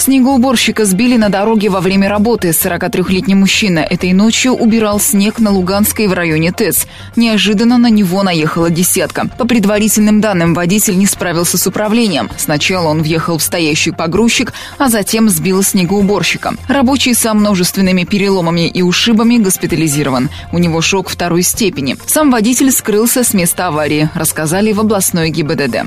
Снегоуборщика сбили на дороге во время работы. 43-летний мужчина этой ночью убирал снег на Луганской в районе ТЭЦ. Неожиданно на него наехала десятка. По предварительным данным, водитель не справился с управлением. Сначала он въехал в стоящий погрузчик, а затем сбил снегоуборщика. Рабочий со множественными переломами и ушибами госпитализирован. У него шок второй степени. Сам водитель скрылся с места аварии, рассказали в областной ГИБДД.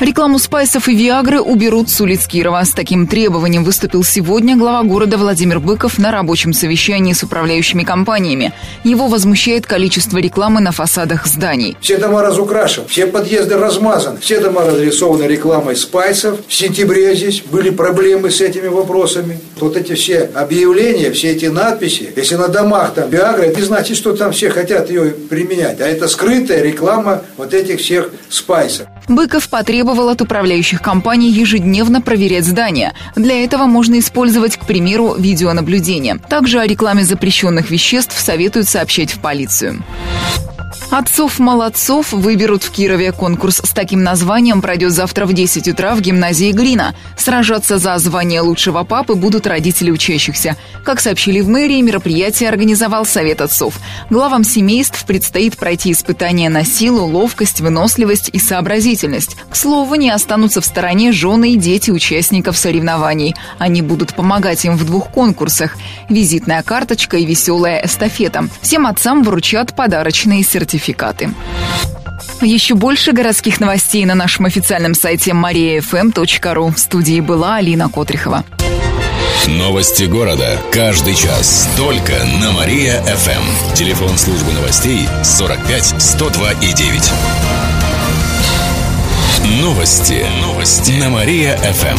Рекламу спайсов и Виагры уберут с улиц Кирова. С таким требованием выступил сегодня глава города Владимир Быков на рабочем совещании с управляющими компаниями. Его возмущает количество рекламы на фасадах зданий. Все дома разукрашены, все подъезды размазаны, все дома разрисованы рекламой спайсов. В сентябре здесь были проблемы с этими вопросами. Вот эти все объявления, все эти надписи, если на домах там Виагра, это не значит, что там все хотят ее применять, а это скрытая реклама вот этих всех спайсов. Быков потребовал от управляющих компаний ежедневно проверять здания. Для этого можно использовать, к примеру, видеонаблюдение. Также о рекламе запрещенных веществ советуют сообщать в полицию. Отцов-молодцов выберут в Кирове. Конкурс с таким названием пройдет завтра в 10 утра в гимназии Глина. Сражаться за звание лучшего папы будут родители учащихся. Как сообщили в мэрии, мероприятие организовал Совет отцов. Главам семейств предстоит пройти испытания на силу, ловкость, выносливость и сообразительность. К слову, не останутся в стороне жены и дети участников соревнований. Они будут помогать им в двух конкурсах – визитная карточка и веселая эстафета. Всем отцам вручат подарочные сертификаты. Еще больше городских новостей на нашем официальном сайте mariafm.ru. В студии была Алина Котрихова. Новости города. Каждый час. Только на Мария-ФМ. Телефон службы новостей 45 102 и 9. Новости. Новости. На Мария-ФМ.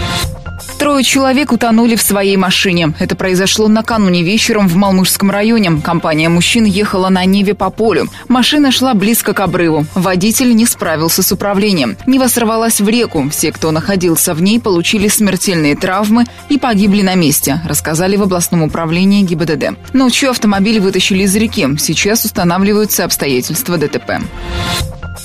Трое человек утонули в своей машине. Это произошло накануне вечером в Малмышском районе. Компания мужчин ехала на Неве по полю. Машина шла близко к обрыву. Водитель не справился с управлением. Нева сорвалась в реку. Все, кто находился в ней, получили смертельные травмы и погибли на месте, рассказали в областном управлении ГИБДД. Ночью автомобиль вытащили из реки. Сейчас устанавливаются обстоятельства ДТП.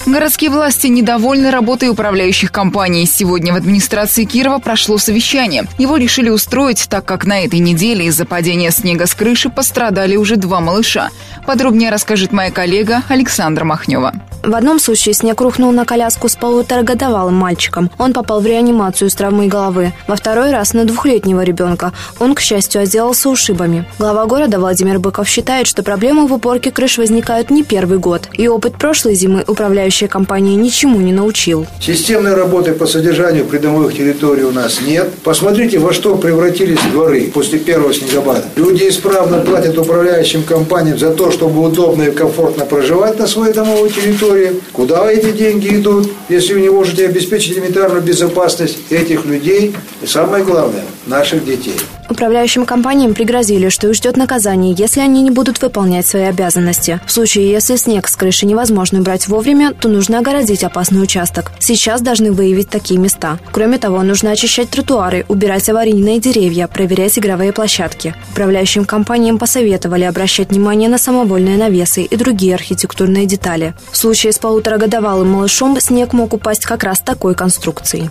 Городские власти недовольны работой управляющих компаний. Сегодня в администрации Кирова прошло совещание. Его решили устроить, так как на этой неделе из-за падения снега с крыши пострадали уже два малыша. Подробнее расскажет моя коллега Александра Махнева. В одном случае снег рухнул на коляску с полуторагодовалым мальчиком. Он попал в реанимацию с травмой головы. Во второй раз на двухлетнего ребенка. Он, к счастью, отделался ушибами. Глава города Владимир Быков считает, что проблемы в уборке крыш возникают не первый год. И опыт прошлой зимы управляющая компания ничему не научил. Системной работы по содержанию придомовых территорий у нас нет. Посмотрите, во что превратились дворы после первого снегопада. Люди исправно платят управляющим компаниям за то, чтобы удобно и комфортно проживать на своей домовой территории куда эти деньги идут, если вы не можете обеспечить элементарную безопасность этих людей и самое главное, наших детей. Управляющим компаниям пригрозили, что их ждет наказание, если они не будут выполнять свои обязанности. В случае, если снег с крыши невозможно убрать вовремя, то нужно огородить опасный участок. Сейчас должны выявить такие места. Кроме того, нужно очищать тротуары, убирать аварийные деревья, проверять игровые площадки. Управляющим компаниям посоветовали обращать внимание на самовольные навесы и другие архитектурные детали. В случае с полуторагодовалым малышом снег мог упасть как раз такой конструкцией.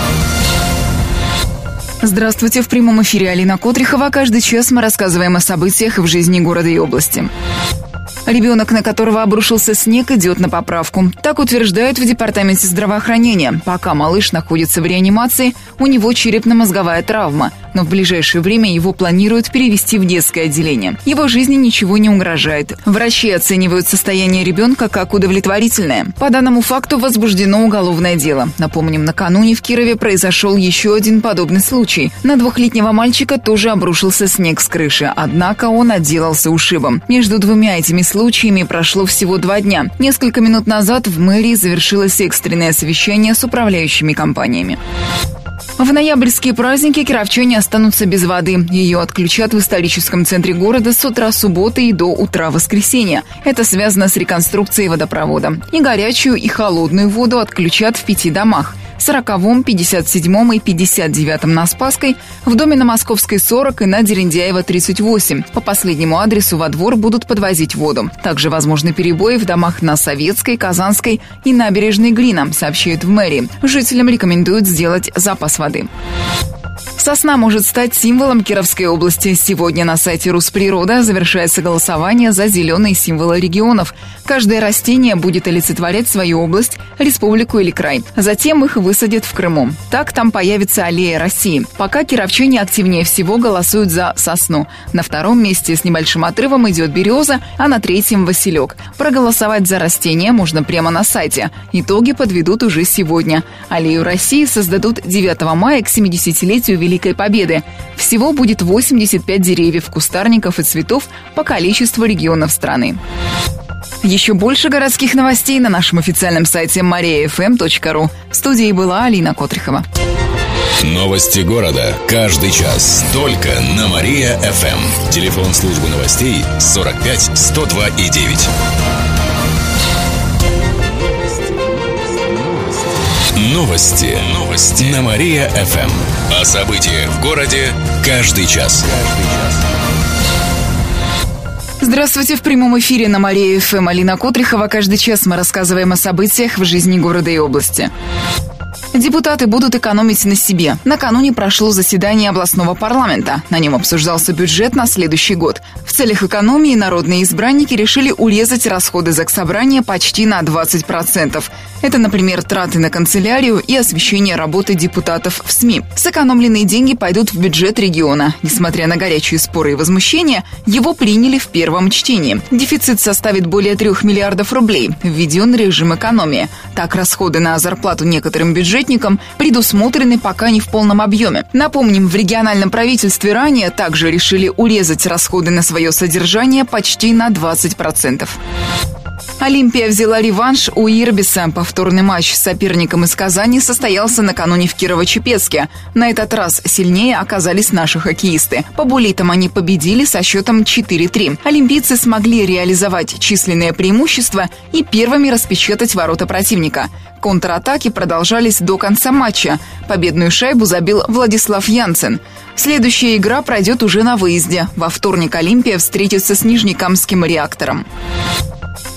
Здравствуйте, в прямом эфире Алина Котрихова. Каждый час мы рассказываем о событиях в жизни города и области. Ребенок, на которого обрушился снег, идет на поправку. Так утверждают в Департаменте здравоохранения. Пока малыш находится в реанимации, у него черепно-мозговая травма. Но в ближайшее время его планируют перевести в детское отделение. Его жизни ничего не угрожает. Врачи оценивают состояние ребенка как удовлетворительное. По данному факту возбуждено уголовное дело. Напомним, накануне в Кирове произошел еще один подобный случай. На двухлетнего мальчика тоже обрушился снег с крыши, однако он отделался ушибом. Между двумя этими случаями прошло всего два дня. Несколько минут назад в мэрии завершилось экстренное совещание с управляющими компаниями. В ноябрьские праздники кировчане останутся без воды. Ее отключат в историческом центре города с утра субботы и до утра воскресенья. Это связано с реконструкцией водопровода. И горячую, и холодную воду отключат в пяти домах. 40-м, 57-м и 59-м на Спасской, в доме на Московской 40 и на Дерендяева 38. По последнему адресу во двор будут подвозить воду. Также возможны перебои в домах на Советской, Казанской и набережной Глина, сообщают в мэрии. Жителям рекомендуют сделать запас воды. Сосна может стать символом Кировской области. Сегодня на сайте Русприрода завершается голосование за зеленые символы регионов. Каждое растение будет олицетворять свою область, республику или край. Затем их высадят в Крыму. Так там появится аллея России. Пока кировчане активнее всего голосуют за сосну. На втором месте с небольшим отрывом идет береза, а на третьем – василек. Проголосовать за растение можно прямо на сайте. Итоги подведут уже сегодня. Аллею России создадут 9 мая к 70-летию Великой Великой Победы. Всего будет 85 деревьев, кустарников и цветов по количеству регионов страны. Еще больше городских новостей на нашем официальном сайте mariafm.ru. В студии была Алина Котрихова. Новости города. Каждый час. Только на Мария-ФМ. Телефон службы новостей 45 102 и 9. Новости. Новости. На Мария-ФМ. О событиях в городе каждый час. Здравствуйте, в прямом эфире на Мария ФМ Алина Котрихова. Каждый час мы рассказываем о событиях в жизни города и области. Депутаты будут экономить на себе. Накануне прошло заседание областного парламента. На нем обсуждался бюджет на следующий год. В целях экономии народные избранники решили урезать расходы заксобрания почти на 20%. Это, например, траты на канцелярию и освещение работы депутатов в СМИ. Сэкономленные деньги пойдут в бюджет региона. Несмотря на горячие споры и возмущения, его приняли в первом чтении. Дефицит составит более 3 миллиардов рублей. Введен режим экономии. Так, расходы на зарплату некоторым бюджетникам предусмотрены пока не в полном объеме. Напомним, в региональном правительстве ранее также решили урезать расходы на свое содержание почти на 20%. Олимпия взяла реванш у Ирбиса. Повторный матч с соперником из Казани состоялся накануне в Кирово-Чепецке. На этот раз сильнее оказались наши хоккеисты. По булитам они победили со счетом 4-3. Олимпийцы смогли реализовать численное преимущество и первыми распечатать ворота противника. Контратаки продолжались до конца матча. Победную шайбу забил Владислав Янсен. Следующая игра пройдет уже на выезде. Во вторник Олимпия встретится с Нижнекамским реактором.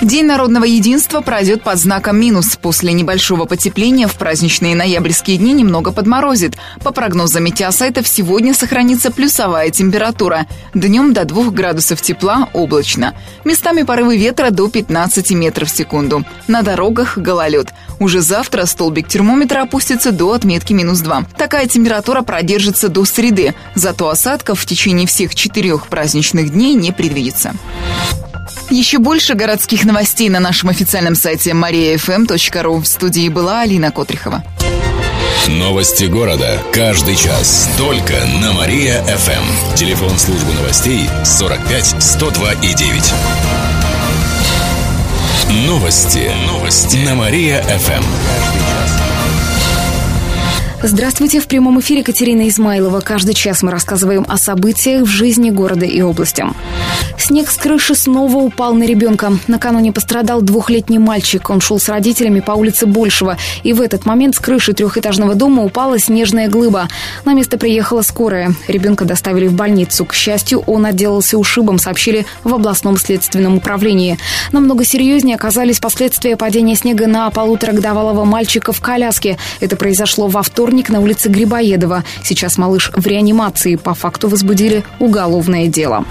День народного единства пройдет под знаком минус. После небольшого потепления в праздничные ноябрьские дни немного подморозит. По прогнозам метеосайтов, сегодня сохранится плюсовая температура. Днем до 2 градусов тепла облачно. Местами порывы ветра до 15 метров в секунду. На дорогах гололед. Уже завтра столбик термометра опустится до отметки минус 2. Такая температура продержится до среды. Зато осадков в течение всех четырех праздничных дней не предвидится. Еще больше городских новостей на нашем официальном сайте mariafm.ru. В студии была Алина Котрихова. Новости города. Каждый час. Только на Мария-ФМ. Телефон службы новостей 45 102 и 9. Новости. Новости. На Мария-ФМ. Здравствуйте, в прямом эфире Катерина Измайлова. Каждый час мы рассказываем о событиях в жизни города и области. Снег с крыши снова упал на ребенка. Накануне пострадал двухлетний мальчик. Он шел с родителями по улице Большего. И в этот момент с крыши трехэтажного дома упала снежная глыба. На место приехала скорая. Ребенка доставили в больницу. К счастью, он отделался ушибом, сообщили в областном следственном управлении. Намного серьезнее оказались последствия падения снега на полуторагодовалого мальчика в коляске. Это произошло во вторник вторник на улице Грибоедова. Сейчас малыш в реанимации. По факту возбудили уголовное дело.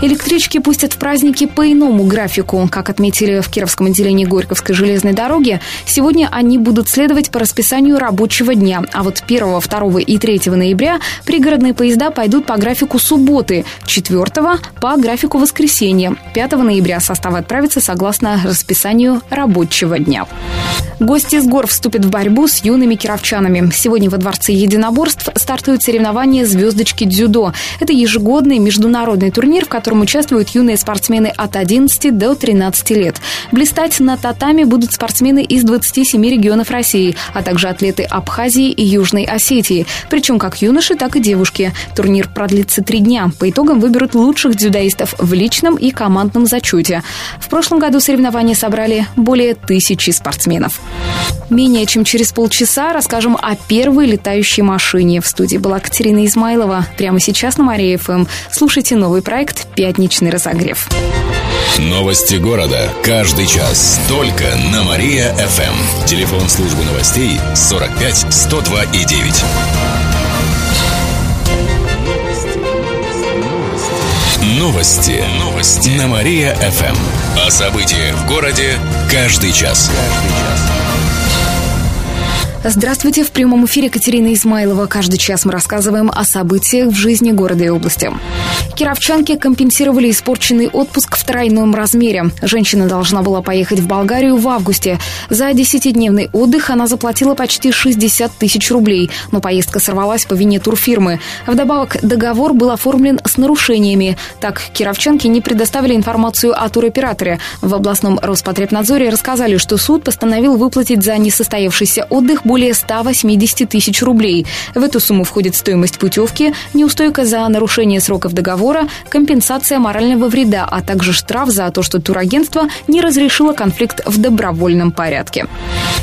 Электрички пустят в праздники по иному графику. Как отметили в Кировском отделении Горьковской железной дороги, сегодня они будут следовать по расписанию рабочего дня. А вот 1, 2 и 3 ноября пригородные поезда пойдут по графику субботы, 4 по графику воскресенья. 5 ноября составы отправятся согласно расписанию рабочего дня. Гости из гор вступят в борьбу с юными кировчанами. Сегодня во Дворце единоборств стартуют соревнования «Звездочки дзюдо». Это ежегодный международный турнир, в котором участвуют юные спортсмены от 11 до 13 лет. Блистать на татами будут спортсмены из 27 регионов России, а также атлеты Абхазии и Южной Осетии. Причем как юноши, так и девушки. Турнир продлится три дня. По итогам выберут лучших дзюдоистов в личном и командном зачете. В прошлом году соревнования собрали более тысячи спортсменов. Менее чем через полчаса расскажем о первой летающей машине. В студии была Катерина Измайлова. Прямо сейчас на Мария ФМ. Слушайте новый проект «Пятничный разогрев». Новости города. Каждый час. Только на Мария-ФМ. Телефон службы новостей 45 102 и 9. Новости. Новости. На Мария-ФМ. О событиях в городе каждый час. Каждый час. Здравствуйте, в прямом эфире Катерина Измайлова. Каждый час мы рассказываем о событиях в жизни города и области. Кировчанки компенсировали испорченный отпуск в тройном размере. Женщина должна была поехать в Болгарию в августе. За десятидневный отдых она заплатила почти 60 тысяч рублей, но поездка сорвалась по вине турфирмы. Вдобавок, договор был оформлен с нарушениями. Так, кировчанки не предоставили информацию о туроператоре. В областном Роспотребнадзоре рассказали, что суд постановил выплатить за несостоявшийся отдых более 180 тысяч рублей. В эту сумму входит стоимость путевки, неустойка за нарушение сроков договора, компенсация морального вреда, а также штраф за то, что турагентство не разрешило конфликт в добровольном порядке.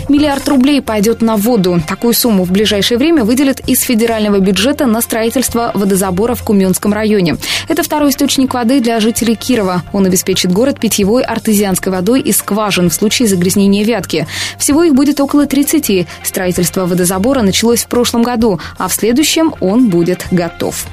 Миллиард рублей пойдет на воду. Такую сумму в ближайшее время выделят из федерального бюджета на строительство водозабора в Куменском районе. Это второй источник воды для жителей Кирова. Он обеспечит город питьевой артезианской водой из скважин в случае загрязнения Вятки. Всего их будет около 30. Строительство водозабора началось в прошлом году, а в следующем он будет готов.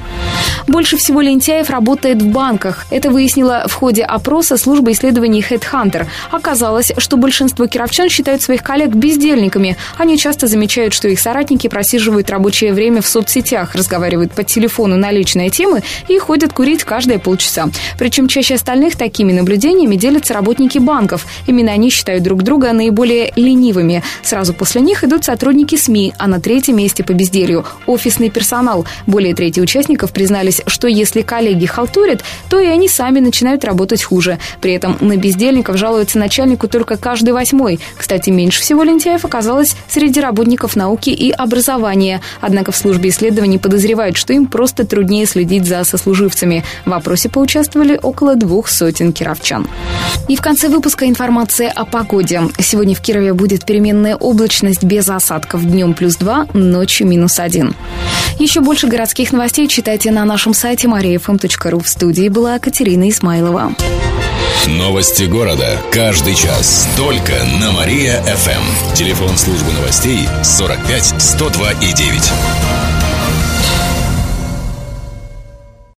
Больше всего лентяев работает в банках. Это выяснила в ходе опроса службы исследований Headhunter. Оказалось, что большинство кировчан считают своих коллег бездельниками. Они часто замечают, что их соратники просиживают рабочее время в соцсетях, разговаривают по телефону на личные темы и ходят курить каждые полчаса. Причем чаще остальных такими наблюдениями делятся работники банков. Именно они считают друг друга наиболее ленивыми. Сразу после них идут сотрудники СМИ, а на третьем месте по безделью – офисный персонал. Более трети участников признались, что если коллеги халтурят, то и они сами начинают работать хуже. При этом на бездельников жалуются начальнику только каждый восьмой. Кстати, меньше всего лентяев оказалось среди работников науки и образования. Однако в службе исследований подозревают, что им просто труднее следить за сослуживцами. В опросе поучаствовали около двух сотен кировчан. И в конце выпуска информация о погоде. Сегодня в Кирове будет переменная облачность без осадков осадков днем плюс 2, ночью минус 1. Еще больше городских новостей читайте на нашем сайте mariafm.ru. В студии была Катерина Исмайлова. Новости города. Каждый час. Только на Мария-ФМ. Телефон службы новостей 45 102 и 9.